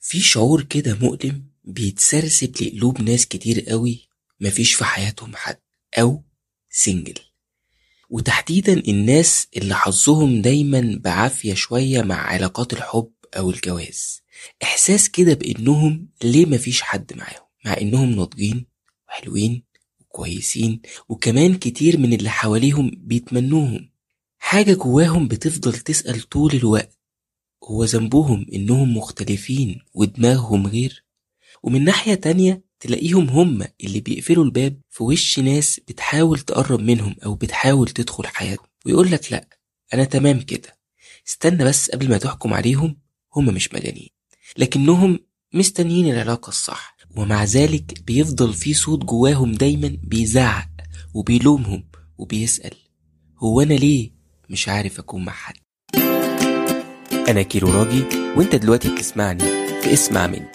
في شعور كده مؤلم بيتسرسب لقلوب ناس كتير قوي مفيش في حياتهم حد أو سنجل وتحديدا الناس اللي حظهم دايما بعافية شوية مع علاقات الحب أو الجواز. إحساس كده بإنهم ليه مفيش حد معاهم؟ مع إنهم ناضجين وحلوين وكويسين وكمان كتير من اللي حواليهم بيتمنوهم. حاجة جواهم بتفضل تسأل طول الوقت. هو ذنبهم إنهم مختلفين ودماغهم غير. ومن ناحية تانية تلاقيهم هم اللي بيقفلوا الباب في وش ناس بتحاول تقرب منهم أو بتحاول تدخل حياتهم. ويقولك لأ أنا تمام كده. استنى بس قبل ما تحكم عليهم هم مش مجانين. لكنهم مستنيين العلاقة الصح. ومع ذلك بيفضل في صوت جواهم دايما بيزعق وبيلومهم وبيسأل هو أنا ليه مش عارف أكون مع حد؟ أنا كيرو راجي وأنت دلوقتي بتسمعني في اسمع مني.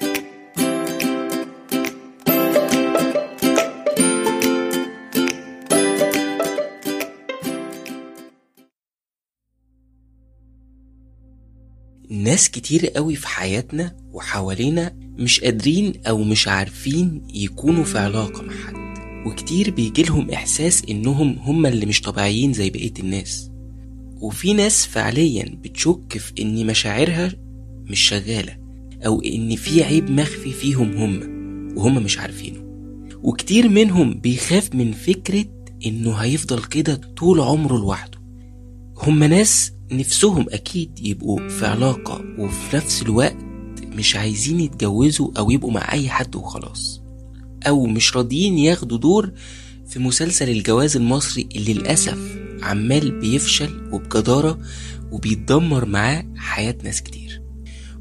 ناس كتير قوي في حياتنا وحوالينا مش قادرين أو مش عارفين يكونوا في علاقة مع حد وكتير بيجيلهم إحساس إنهم هم اللي مش طبيعيين زي بقية الناس. وفي ناس فعليا بتشك في إن مشاعرها مش شغالة أو إن في عيب مخفي فيهم هم وهم مش عارفينه. وكتير منهم بيخاف من فكرة إنه هيفضل كده طول عمره لوحده. هم ناس نفسهم أكيد يبقوا في علاقة وفي نفس الوقت مش عايزين يتجوزوا أو يبقوا مع أي حد وخلاص أو مش راضيين ياخدوا دور في مسلسل الجواز المصري اللي للأسف عمال بيفشل وبجدارة وبيتدمر معاه حياة ناس كتير.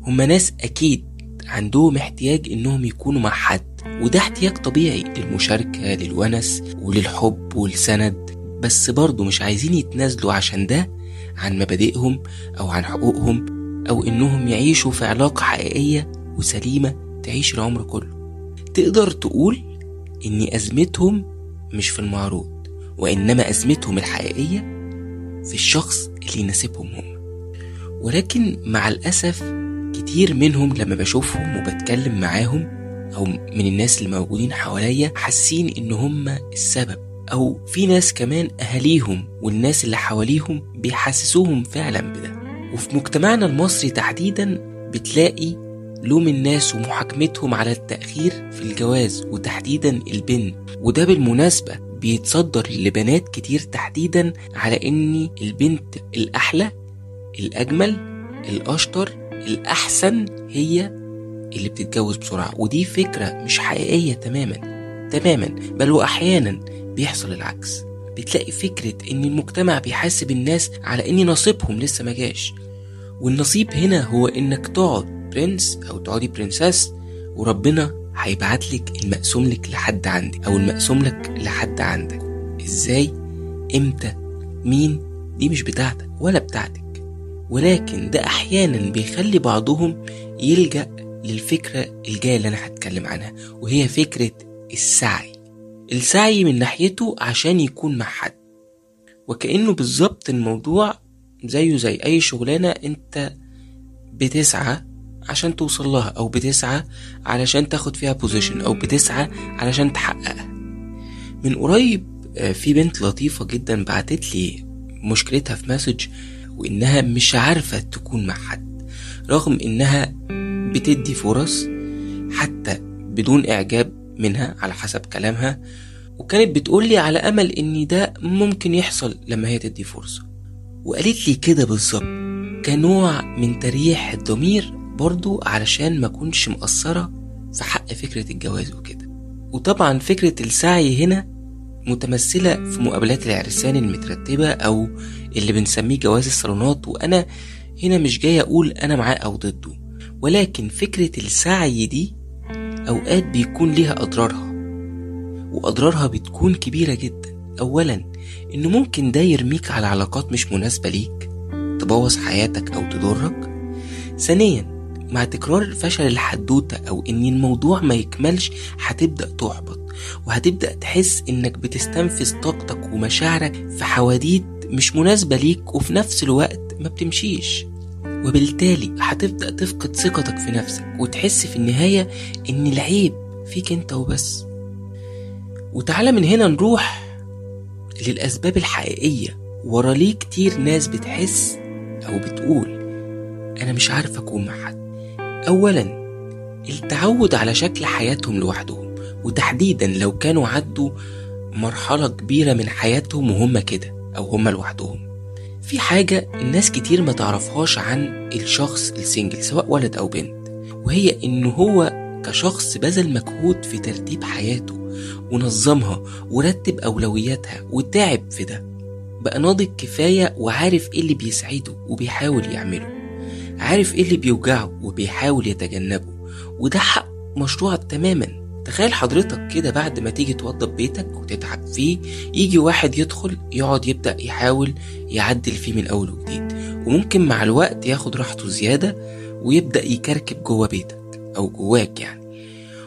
هما ناس أكيد عندهم احتياج إنهم يكونوا مع حد وده احتياج طبيعي للمشاركة للونس وللحب والسند بس برضه مش عايزين يتنازلوا عشان ده عن مبادئهم أو عن حقوقهم أو إنهم يعيشوا في علاقة حقيقية وسليمة تعيش العمر كله. تقدر تقول إن أزمتهم مش في المعروض وإنما أزمتهم الحقيقية في الشخص اللي يناسبهم هم. ولكن مع الأسف كتير منهم لما بشوفهم وبتكلم معاهم أو من الناس اللي موجودين حواليا حاسين إن هم السبب. أو في ناس كمان أهاليهم والناس اللي حواليهم بيحسسوهم فعلا بده. وفي مجتمعنا المصري تحديدا بتلاقي لوم الناس ومحاكمتهم على التأخير في الجواز وتحديدا البنت وده بالمناسبة بيتصدر لبنات كتير تحديدا على إن البنت الأحلى الأجمل الأشطر الأحسن هي اللي بتتجوز بسرعة. ودي فكرة مش حقيقية تماما تماما بل وأحيانا بيحصل العكس. بتلاقي فكرة إن المجتمع بيحاسب الناس على إن نصيبهم لسه ما جاش. والنصيب هنا هو إنك تقعد برنس أو تقعدي برنسس وربنا هيبعت لك المقسوم لك لحد عندك أو المقسوم لك لحد عندك. إزاي؟ إمتى؟ مين؟ دي مش بتاعتك ولا بتاعتك. ولكن ده أحيانا بيخلي بعضهم يلجأ للفكرة الجاية اللي أنا هتكلم عنها وهي فكرة السعي. السعي من ناحيته عشان يكون مع حد. وكأنه بالظبط الموضوع زيه زي أي شغلانة أنت بتسعى عشان توصل لها أو بتسعى علشان تاخد فيها position أو بتسعى علشان تحققها. من قريب في بنت لطيفة جدا بعتت لي مشكلتها في message وإنها مش عارفة تكون مع حد رغم إنها بتدي فرص حتى بدون إعجاب منها على حسب كلامها وكانت بتقولي على أمل إن ده ممكن يحصل لما هي تدي فرصة. وقالت لي كده بالظبط كنوع من تريح الضمير برضو علشان ما كنش مقصرة في حق فكرة الجواز وكده. وطبعا فكرة السعي هنا متمثلة في مقابلات العرسان المترتبة أو اللي بنسميه جواز الصالونات وأنا هنا مش جاي أقول أنا معاه أو ضده. ولكن فكرة السعي دي أوقات بيكون ليها أضرارها وأضرارها بتكون كبيرة جدا. أولا إنه ممكن ده يرميك على علاقات مش مناسبة ليك تبوظ حياتك أو تضرك. ثانيا مع تكرار فشل الحدوتة أو إن الموضوع ما يكملش هتبدأ تحبط وهتبدأ تحس إنك بتستنفذ طاقتك ومشاعرك في حواديت مش مناسبة ليك وفي نفس الوقت ما بتمشيش. وبالتالي هتبدأ تفقد ثقتك في نفسك وتحس في النهاية إن العيب فيك أنت وبس. وتعالى من هنا نروح للأسباب الحقيقية. ورا ليه كتير ناس بتحس أو بتقول أنا مش عارف أكون مع حد. أولا التعود على شكل حياتهم لوحدهم وتحديدا لو كانوا عدوا مرحلة كبيرة من حياتهم وهم كده أو هم لوحدهم. في حاجة الناس كتير ما تعرفهاش عن الشخص السنجل سواء ولد أو بنت وهي إنه هو كشخص بذل مجهود في ترتيب حياته ونظمها ورتب أولوياتها وتعب في ده. بقى ناضج كفاية وعارف إيه اللي بيسعده وبيحاول يعمله. عارف إيه اللي بيوجعه وبيحاول يتجنبه وده حق مشروع تماما تخيل حضرتك كده بعد ما تيجي توضب بيتك وتتعب فيه يجي واحد يدخل يقعد يبدأ يحاول يعدل فيه من أول وجديد وممكن مع الوقت ياخد راحته زيادة ويبدأ يكركب جوه بيتك أو جواك يعني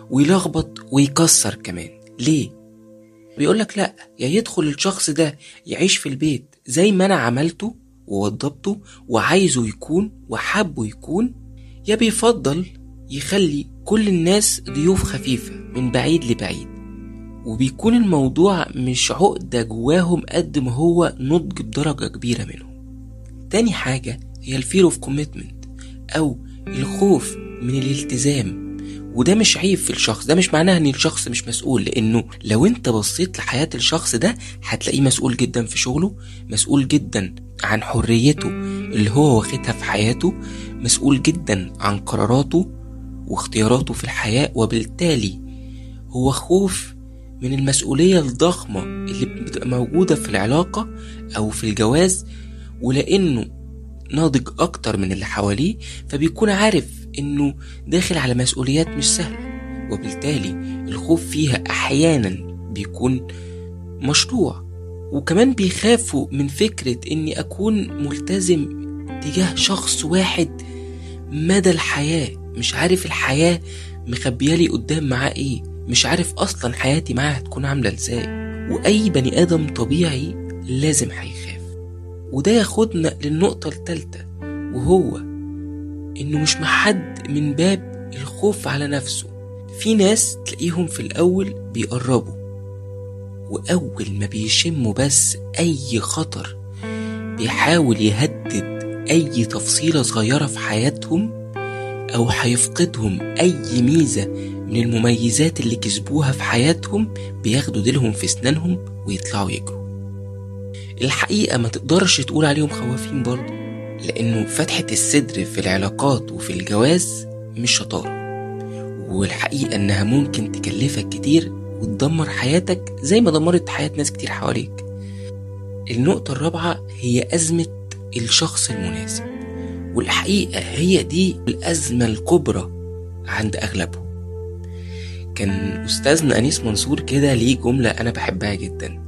ويلخبط ويكسر كمان ليه؟ بيقولك لأ يا يدخل الشخص ده يعيش في البيت زي ما أنا عملته ووضبته وعايزه يكون وحابه يكون يا بيفضل يخلي كل الناس ضيوف خفيفة من بعيد لبعيد. وبيكون الموضوع مش عقدة جواهم قد ما هو نضج بدرجة كبيرة منهم. تاني حاجة هي ال fear of commitment أو الخوف من الالتزام. وده مش عيب في الشخص ده مش معناه إن الشخص مش مسؤول لأنه لو أنت بصيت لحياة الشخص ده هتلاقيه مسؤول جدا في شغله مسؤول جدا عن حريته اللي هو واخدها في حياته مسؤول جدا عن قراراته واختياراته في الحياة وبالتالي هو خوف من المسؤولية الضخمة اللي بتبقى موجودة في العلاقة أو في الجواز ولأنه ناضج أكتر من اللي حواليه فبيكون عارف إنه داخل على مسؤوليات مش سهلة وبالتالي الخوف فيها أحيانا بيكون مشروع. وكمان بيخافوا من فكرة إني أكون ملتزم تجاه شخص واحد مدى الحياة مش عارف الحياة مخبيالي قدام معاه إيه مش عارف أصلا حياتي معاه هتكون عاملة إزاي. وأي بني آدم طبيعي لازم هيخاف. وده ياخدنا للنقطة التالتة وهو إنه مش مع حد من باب الخوف على نفسه. في ناس تلاقيهم في الأول بيقربوا وأول ما بيشموا بس أي خطر بيحاول يهدد أي تفصيلة صغيرة في حياتهم أو هيفقدهم أي ميزة من المميزات اللي كسبوها في حياتهم بياخدوا ديلهم في سنانهم ويطلعوا يجروا. الحقيقة ما تقدرش تقول عليهم خوافين برضه. لأنه فتحة الصدر في العلاقات وفي الجواز مش شطارة. والحقيقة إنها ممكن تكلفك كتير وتدمر حياتك زي ما دمرت حياة ناس كتير حواليك. النقطة الرابعة هي أزمة الشخص المناسب. والحقيقة هي دي الأزمة الكبرى عند أغلبهم. كان أستاذنا أنيس منصور كده ليه جملة أنا بحبها جدا.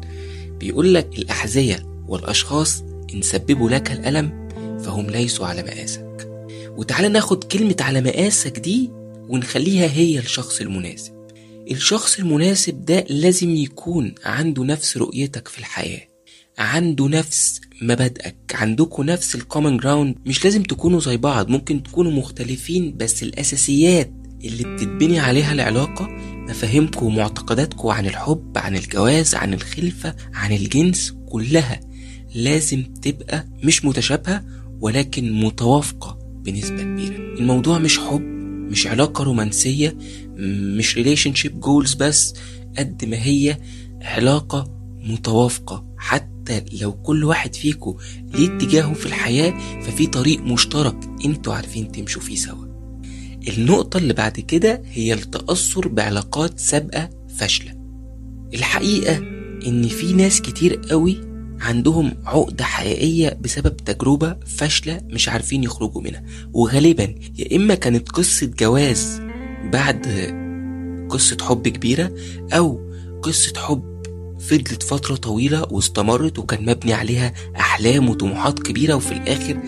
بيقول لك الأحذية والأشخاص إن سببوا لك الألم فهم ليسوا على مقاسك وتعالى ناخد كلمة على مقاسك دي ونخليها هي الشخص المناسب. الشخص المناسب ده لازم يكون عنده نفس رؤيتك في الحياة. عنده نفس مبادئك. عندكم نفس ال common ground مش لازم تكونوا زي بعض ممكن تكونوا مختلفين بس الأساسيات اللي بتتبني عليها العلاقة مفاهيمكم ومعتقداتكم عن الحب عن الجواز عن الخلفة عن الجنس كلها لازم تبقى مش متشابهة ولكن متوافقة بنسبة كبيرة. الموضوع مش حب مش علاقة رومانسية مش relationship goals بس قد ما هي علاقة متوافقة. حتى لو كل واحد فيكم ليه اتجاهه في الحياة ففي طريق مشترك أنتوا عارفين تمشوا فيه سوا. النقطة اللي بعد كده هي التأثر بعلاقات سابقة فاشلة. الحقيقة إن في ناس كتير قوي عندهم عقدة حقيقية بسبب تجربة فاشلة مش عارفين يخرجوا منها. وغالبا يا إما كانت قصة جواز بعد قصة حب كبيرة أو قصة حب فضلت فترة طويلة واستمرت وكان مبني عليها أحلام وطموحات كبيرة وفي الآخر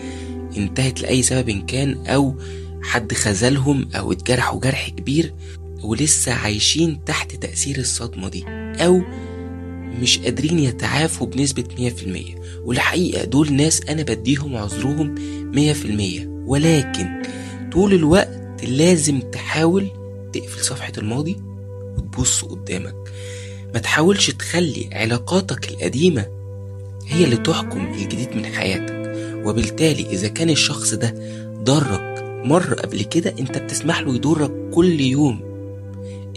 انتهت لأي سبب كان أو حد خذلهم أو اتجرحوا جرح كبير ولسه عايشين تحت تأثير الصدمة دي. أو مش قادرين يتعافوا بنسبة 100% والحقيقة دول ناس أنا بديهم عذرهم 100% ولكن طول الوقت لازم تحاول تقفل صفحة الماضي وتبص قدامك. ما تحاولش تخلي علاقاتك القديمة هي اللي تحكم الجديد من حياتك. وبالتالي إذا كان الشخص ده ضرك مرة قبل كده أنت بتسمح له يضرك كل يوم.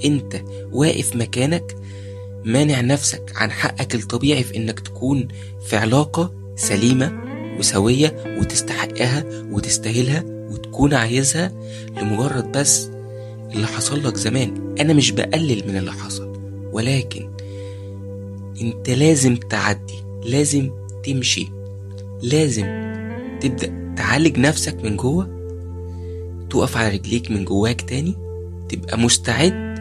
أنت واقف مكانك مانع نفسك عن حقك الطبيعي في إنك تكون في علاقة سليمة وسوية وتستحقها وتستاهلها وتكون عايزها لمجرد بس اللي حصل لك زمان. أنا مش بقلل من اللي حصل ولكن أنت لازم تعدي لازم تمشي لازم تبدأ تعالج نفسك من جوه تقف على رجليك من جواك تاني تبقى مستعد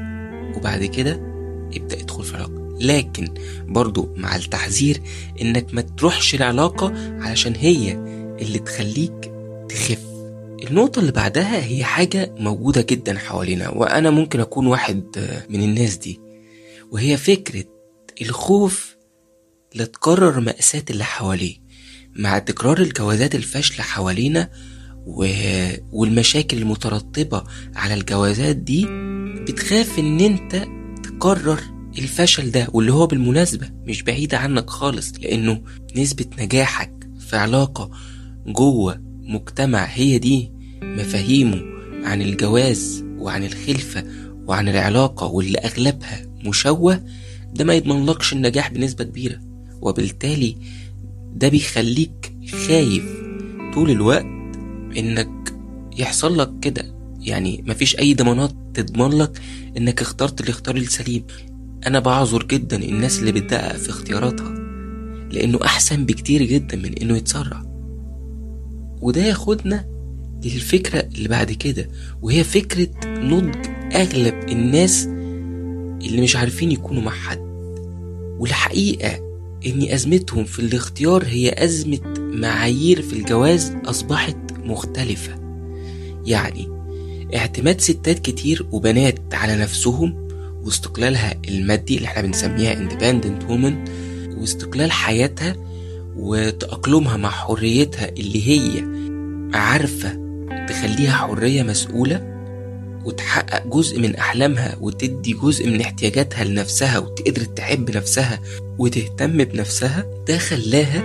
وبعد كده ابدأ ادخل في علاقة. لكن برضو مع التحذير انك ما تروحش العلاقة علشان هي اللي تخليك تخف. النقطة اللي بعدها هي حاجة موجودة جدا حوالينا وأنا ممكن أكون واحد من الناس دي وهي فكرة الخوف لتكرر مأساة اللي حواليه مع تكرار الجوازات الفاشلة حوالينا و... والمشاكل المترتبة على الجوازات دي بتخاف إن أنت تكرر الفشل ده واللي هو بالمناسبة مش بعيدة عنك خالص لأنه نسبة نجاحك في علاقة جوه مجتمع هي دي مفاهيمه عن الجواز وعن الخلفة وعن العلاقة واللي أغلبها مشوه ده ما يضمنلكش النجاح بنسبة كبيرة. وبالتالي ده بيخليك خايف طول الوقت إنك يحصل لك كده. يعني مفيش أي ضمانات تضمن لك إنك اخترت الاختيار السليم. أنا بعذر جدا الناس اللي بتدقق في اختياراتها لأنه أحسن بكتير جدا من إنه يتسرع. وده ياخدنا للفكرة اللي بعد كده وهي فكرة نضج أغلب الناس اللي مش عارفين يكونوا مع حد. والحقيقة ان أزمتهم في الاختيار هي أزمة معايير في الجواز أصبحت مختلفة. يعني اعتماد ستات كتير وبنات على نفسهم واستقلالها المادي اللي إحنا بنسميها independent woman واستقلال حياتها وتأقلمها مع حريتها اللي هي عارفة تخليها حرية مسؤولة وتحقق جزء من أحلامها وتدي جزء من احتياجاتها لنفسها وتقدر تحب نفسها وتهتم بنفسها ده خلاها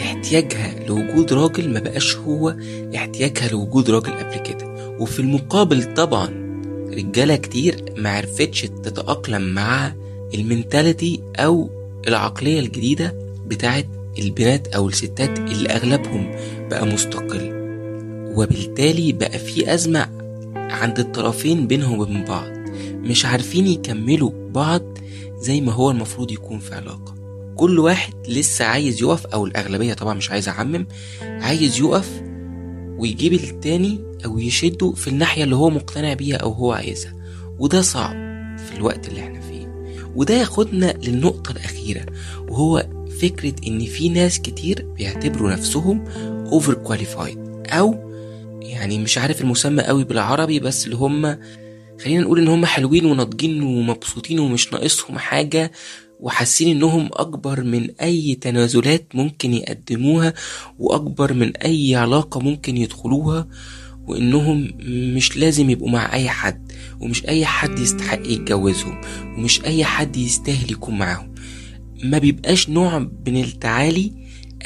احتياجها لوجود راجل ما بقاش هو احتياجها لوجود راجل قبل كده. وفي المقابل طبعا رجالة كتير ما عرفتش تتأقلم مع المنتاليتي أو العقلية الجديدة بتاعت البنات أو الستات اللي أغلبهم بقى مستقل. وبالتالي بقى في أزمة عند الطرفين بينهم وبين بعض. مش عارفين يكملوا بعض زي ما هو المفروض يكون في علاقة. كل واحد لسه عايز يقف أو الأغلبية طبعا مش عايز أعمم عايز يقف ويجيب التاني أو يشده في الناحية اللي هو مقتنع بيها أو هو عايزها. وده صعب في الوقت اللي إحنا فيه. وده ياخدنا للنقطة الأخيرة وهو فكرة إن في ناس كتير بيعتبروا نفسهم overqualified أو يعني مش عارف المسمى قوي بالعربي بس اللي هم خلينا نقول إن هم حلوين وناضجين ومبسوطين ومش ناقصهم حاجة وحاسين إنهم أكبر من أي تنازلات ممكن يقدموها وأكبر من أي علاقة ممكن يدخلوها وإنهم مش لازم يبقوا مع أي حد ومش أي حد يستحق يتجوزهم ومش أي حد يستاهل يكون معاهم. ما بيبقاش نوع من التعالي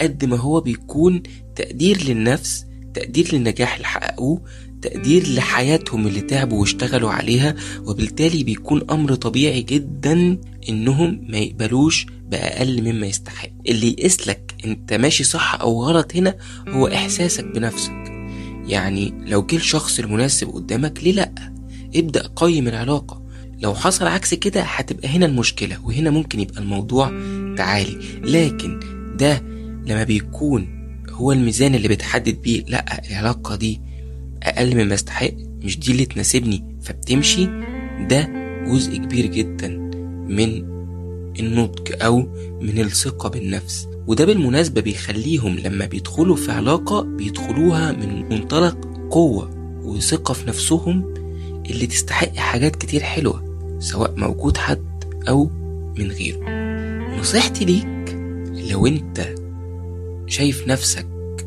قد ما هو بيكون تقدير للنفس تقدير للنجاح اللي حققوه تقدير لحياتهم اللي تعبوا واشتغلوا عليها وبالتالي بيكون أمر طبيعي جدا إنهم ما يقبلوش بأقل مما يستحق. اللي يقيسلك أنت ماشي صح أو غلط هنا هو إحساسك بنفسك. يعني لو جه الشخص المناسب قدامك ليه لأ؟ ابدأ قيم العلاقة. لو حصل عكس كده هتبقى هنا المشكلة وهنا ممكن يبقى الموضوع تعالي. لكن ده لما بيكون هو الميزان اللي بتحدد بيه لأ العلاقة دي أقل مما استحق مش دي اللي تناسبني. فبتمشي. ده جزء كبير جدا من النضج أو من الثقة بالنفس. وده بالمناسبة بيخليهم لما بيدخلوا في علاقة بيدخلوها من منطلق قوة وثقة في نفسهم اللي تستحق حاجات كتير حلوة سواء موجود حد أو من غيره. نصيحتي ليك لو أنت شايف نفسك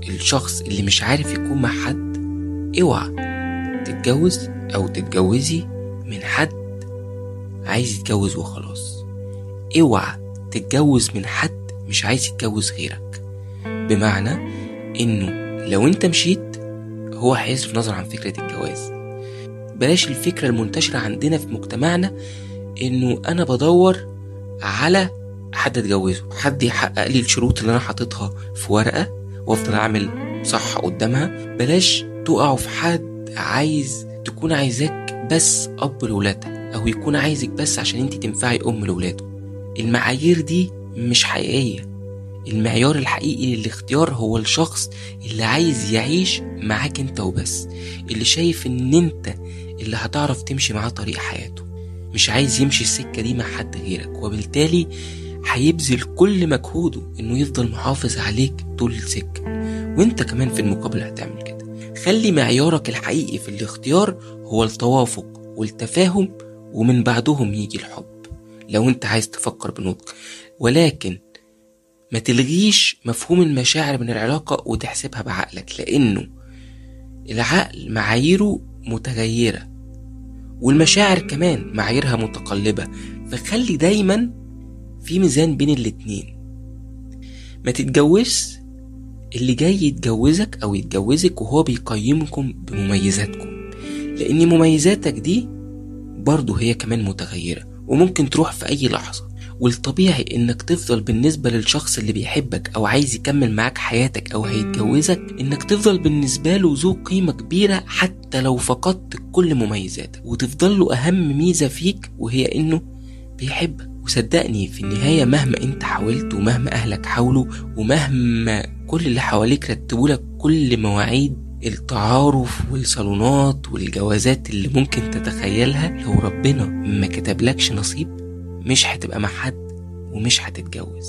الشخص اللي مش عارف يكون مع حد اوعى تتجوز أو تتجوزي من حد عايز يتجوز وخلاص. اوعى تتجوز من حد مش عايز يتجوز غيرك. بمعنى انه لو انت مشيت هو هيصرف نظر عن فكرة الجواز. بلاش الفكرة المنتشرة عندنا في مجتمعنا انه أنا بدور على حد اتجوزه. حد يحقق لي الشروط اللي أنا حاططها في ورقة وافضل اعمل صح قدامها. بلاش تقعوا في حد عايز تكون عايزاك بس أب لولادها أو يكون عايزك بس عشان انت تنفعي أم لولاده. المعايير دي مش حقيقية. المعيار الحقيقي للاختيار هو الشخص اللي عايز يعيش معاك أنت وبس اللي شايف إن أنت اللي هتعرف تمشي معاه طريق حياته. مش عايز يمشي السكة دي مع حد غيرك وبالتالي هيبذل كل مجهوده إنه يفضل محافظ عليك طول السكة. وأنت كمان في المقابل هتعمل كده. خلي معيارك الحقيقي في الاختيار هو التوافق والتفاهم ومن بعدهم يجي الحب لو انت عايز تفكر بنضج ولكن ما تلغيش مفهوم المشاعر من العلاقة وتحسبها بعقلك لأنه العقل معاييره متغيرة والمشاعر كمان معاييرها متقلبة. فخلي دايما في ميزان بين الاتنين. ما تتجوزش اللي جاي يتجوزك أو يتجوزك وهو بيقيمكم بمميزاتكم. لأن مميزاتك دي برضه هي كمان متغيرة وممكن تروح في أي لحظة. والطبيعي إنك تفضل بالنسبة للشخص اللي بيحبك أو عايز يكمل معاك حياتك أو هيتجوزك إنك تفضل بالنسبة له ذو قيمة كبيرة حتى لو فقدت كل مميزاتك. وتفضل له أهم ميزة فيك وهي إنه بيحبك. وصدقني في النهاية مهما أنت حاولت ومهما أهلك حاولوا ومهما كل اللي حواليك رتبوا لك كل مواعيد التعارف والصالونات والجوازات اللي ممكن تتخيلها. لو ربنا ما كتبلكش نصيب مش هتبقى مع حد ومش هتتجوز.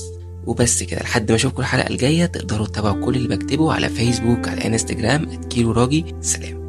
وبس كده لحد ما اشوفكم الحلقة الجاية تقدروا تتابعوا كل اللي بكتبه على فيسبوك على انستجرام @كيلو راجي. سلام.